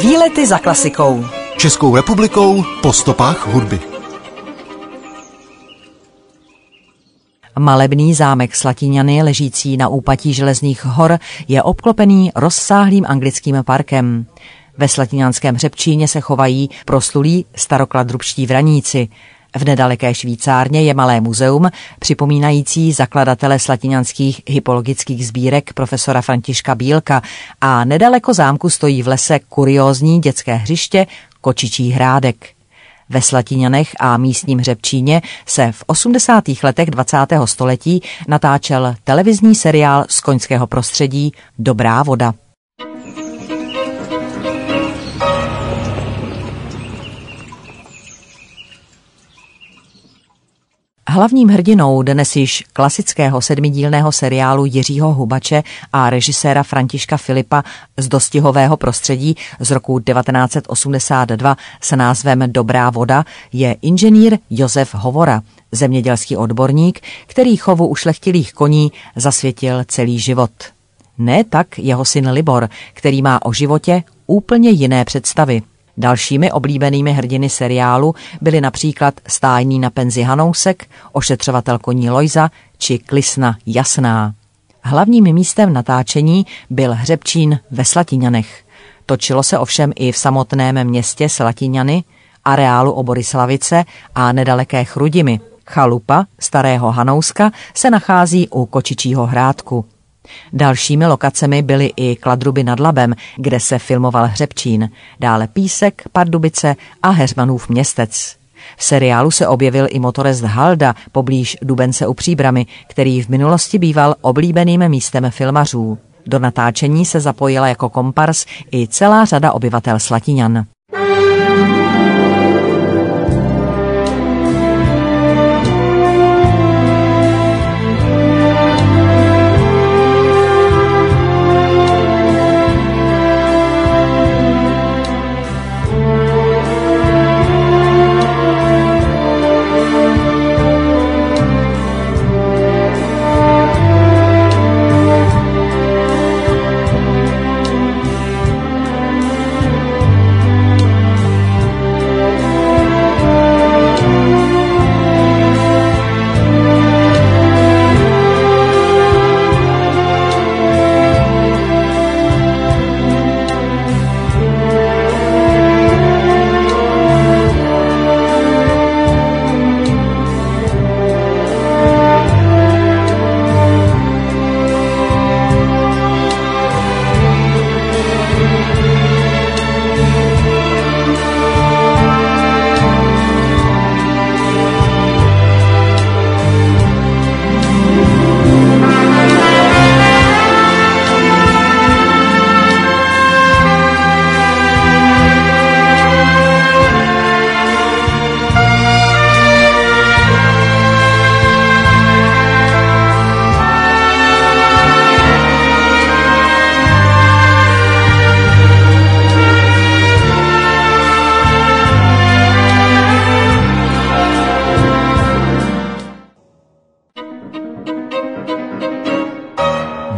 Výlety za klasikou. Českou republikou po stopách hudby. Malebný zámek Slatiňany, ležící na úpatí železných hor, je obklopený rozsáhlým anglickým parkem. Ve Slatiňanském hřebčíně se chovají proslulí starokladrubští vraníci. V nedaleké Švýcárně je malé muzeum, připomínající zakladatele slatiňanských hypologických sbírek profesora Františka Bílka a nedaleko zámku stojí v lese kuriózní dětské hřiště Kočičí hrádek. Ve Slatiňanech a místním hřebčíně se v 80. letech 20. století natáčel televizní seriál z koňského prostředí Dobrá voda. Hlavním hrdinou dnes již klasického sedmidílného seriálu Jiřího Hubače a režiséra Františka Filipa z dostihového prostředí z roku 1982 s názvem Dobrá voda je inženýr Josef Hovora, zemědělský odborník, který chovu ušlechtilých koní zasvětil celý život. Ne tak jeho syn Libor, který má o životě úplně jiné představy. Dalšími oblíbenými hrdiny seriálu byly například stájný na penzi Hanousek, ošetřovatel koní Lojza či Klisna Jasná. Hlavním místem natáčení byl Hřebčín ve Slatiňanech. Točilo se ovšem i v samotném městě Slatiňany, areálu Oborislavice a nedaleké Chrudimi. Chalupa starého Hanouska se nachází u Kočičího hrádku. Dalšími lokacemi byly i Kladruby nad Labem, kde se filmoval Hřebčín, dále Písek, Pardubice a Heřmanův městec. V seriálu se objevil i motorest Halda poblíž Dubence u Příbramy, který v minulosti býval oblíbeným místem filmařů. Do natáčení se zapojila jako kompars i celá řada obyvatel Slatiňan.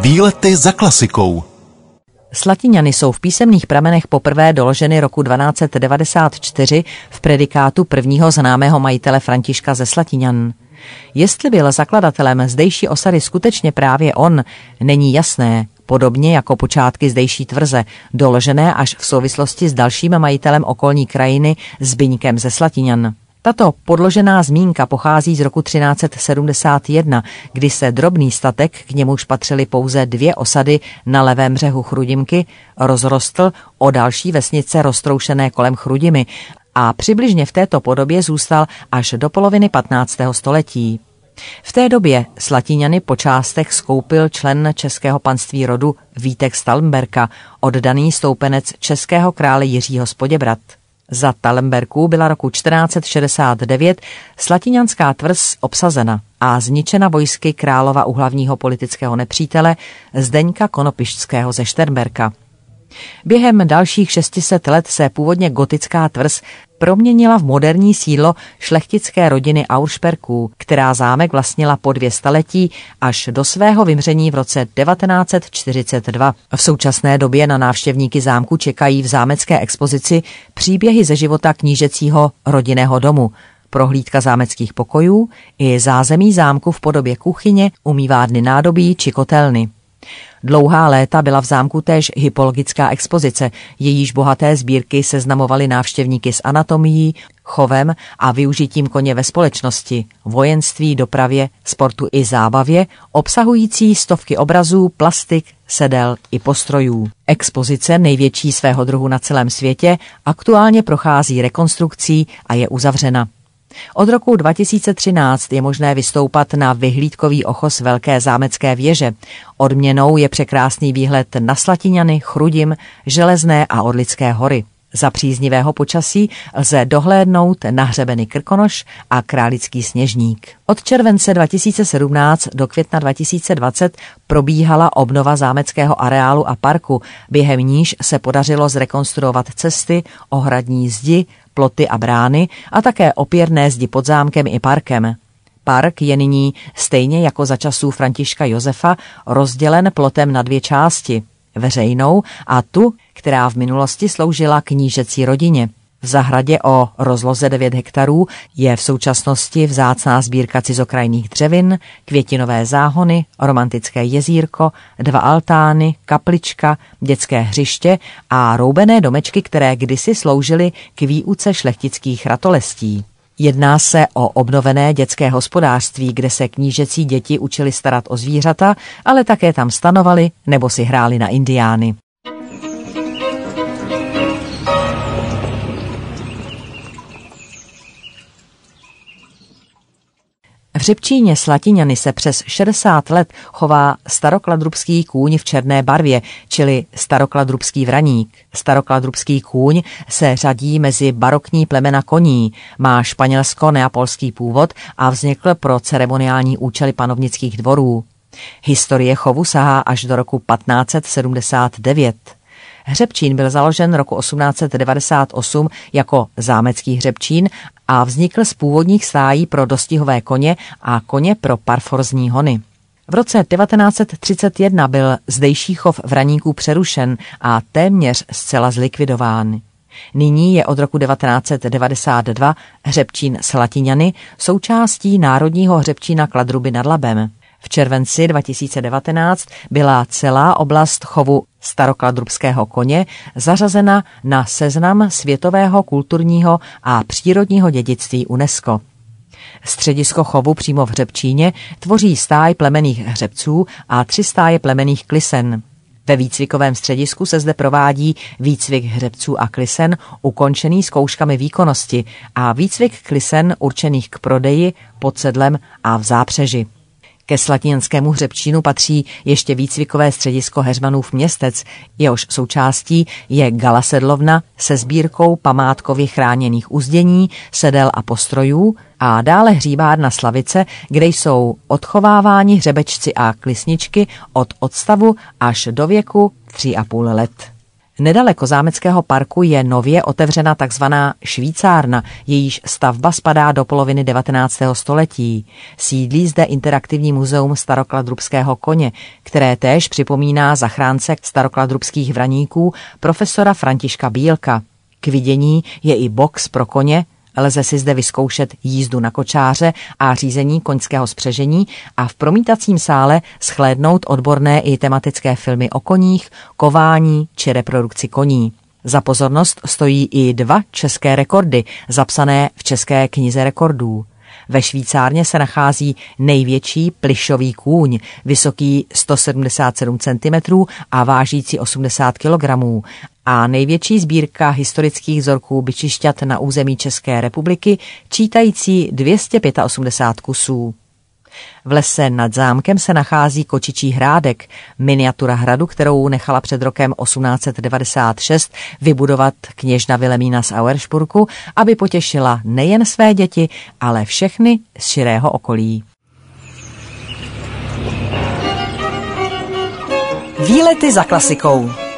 Výlety za klasikou. Slatiňany jsou v písemných pramenech poprvé doloženy roku 1294 v predikátu prvního známého majitele Františka ze Slatiňan. Jestli byl zakladatelem zdejší osady skutečně právě on, není jasné, podobně jako počátky zdejší tvrze, doložené až v souvislosti s dalším majitelem okolní krajiny Zbyňkem ze Slatiňan. Tato podložená zmínka pochází z roku 1371, kdy se drobný statek, k němuž patřily pouze dvě osady na levém břehu Chrudimky, rozrostl o další vesnice roztroušené kolem Chrudimy a přibližně v této podobě zůstal až do poloviny 15. století. V té době Slatiňany po částech skoupil člen českého panství rodu Vítek Stalmberka, oddaný stoupenec českého krále Jiřího Spoděbrat. Za Talemberků byla roku 1469 slatiňanská tvrz obsazena a zničena vojsky králova uhlavního politického nepřítele Zdeňka Konopišťského ze Šternberka. Během dalších 600 let se původně gotická tvrz proměnila v moderní sídlo šlechtické rodiny Aursperků, která zámek vlastnila po dvě staletí až do svého vymření v roce 1942. V současné době na návštěvníky zámku čekají v zámecké expozici příběhy ze života knížecího rodinného domu, prohlídka zámeckých pokojů i zázemí zámku v podobě kuchyně, umývádny nádobí či kotelny. Dlouhá léta byla v zámku též hypologická expozice, jejíž bohaté sbírky seznamovaly návštěvníky s anatomií, chovem a využitím koně ve společnosti, vojenství, dopravě, sportu i zábavě, obsahující stovky obrazů, plastik, sedel i postrojů. Expozice, největší svého druhu na celém světě, aktuálně prochází rekonstrukcí a je uzavřena. Od roku 2013 je možné vystoupat na vyhlídkový ochos Velké zámecké věže. Odměnou je překrásný výhled na Slatiňany, Chrudim, Železné a Orlické hory. Za příznivého počasí lze dohlédnout na hřebeny Krkonoš a Králický sněžník. Od července 2017 do května 2020 probíhala obnova zámeckého areálu a parku, během níž se podařilo zrekonstruovat cesty, ohradní zdi, ploty a brány a také opěrné zdi pod zámkem i parkem. Park je nyní, stejně jako za časů Františka Josefa, rozdělen plotem na dvě části, veřejnou a tu, která v minulosti sloužila knížecí rodině. V zahradě o rozloze 9 hektarů je v současnosti vzácná sbírka cizokrajných dřevin, květinové záhony, romantické jezírko, dva altány, kaplička, dětské hřiště a roubené domečky, které kdysi sloužily k výuce šlechtických ratolestí. Jedná se o obnovené dětské hospodářství, kde se knížecí děti učili starat o zvířata, ale také tam stanovali nebo si hráli na indiány. Hřebčíně Slatiňany se přes 60 let chová starokladrubský kůň v černé barvě, čili starokladrubský vraník. Starokladrubský kůň se řadí mezi barokní plemena koní, má španělsko-neapolský původ a vznikl pro ceremoniální účely panovnických dvorů. Historie chovu sahá až do roku 1579. Hřebčín byl založen roku 1898 jako zámecký hřebčín a vznikl z původních stájí pro dostihové koně a koně pro parforzní hony. V roce 1931 byl zdejší chov vraníků přerušen a téměř zcela zlikvidován. Nyní je od roku 1992 hřebčín Slatiňany součástí Národního hřebčína Kladruby nad Labem. V červenci 2019 byla celá oblast chovu starokladrubského koně zařazena na seznam světového kulturního a přírodního dědictví UNESCO. Středisko chovu přímo v Hřebčíně tvoří stáj plemených hřebců a tři stáje plemených klisen. Ve výcvikovém středisku se zde provádí výcvik hřebců a klisen ukončený zkouškami výkonnosti a výcvik klisen určených k prodeji pod sedlem a v zápřeži. Ke slatinskému hřebčínu patří ještě výcvikové středisko Heřmanův městec, jehož součástí je gala sedlovna se sbírkou památkově chráněných uzdění, sedel a postrojů a dále hříbárna Slavice, kde jsou odchováváni hřebečci a klisničky od odstavu až do věku 3,5 let. Nedaleko zámeckého parku je nově otevřena takzvaná švýcárna, jejíž stavba spadá do poloviny 19. století. Sídlí zde interaktivní muzeum starokladrubského koně, které též připomíná zachránce starokladrubských vraníků profesora Františka Bílka. K vidění je i box pro koně, Lze si zde vyzkoušet jízdu na kočáře a řízení koňského spřežení a v promítacím sále schlédnout odborné i tematické filmy o koních, kování či reprodukci koní. Za pozornost stojí i dva české rekordy, zapsané v České knize rekordů. Ve Švýcárně se nachází největší plišový kůň, vysoký 177 cm a vážící 80 kg a největší sbírka historických vzorků byčišťat na území České republiky, čítající 285 kusů. V lese nad zámkem se nachází kočičí hrádek, miniatura hradu, kterou nechala před rokem 1896 vybudovat kněžna Vilemína z Aueršpurku, aby potěšila nejen své děti, ale všechny z širého okolí. Výlety za klasikou.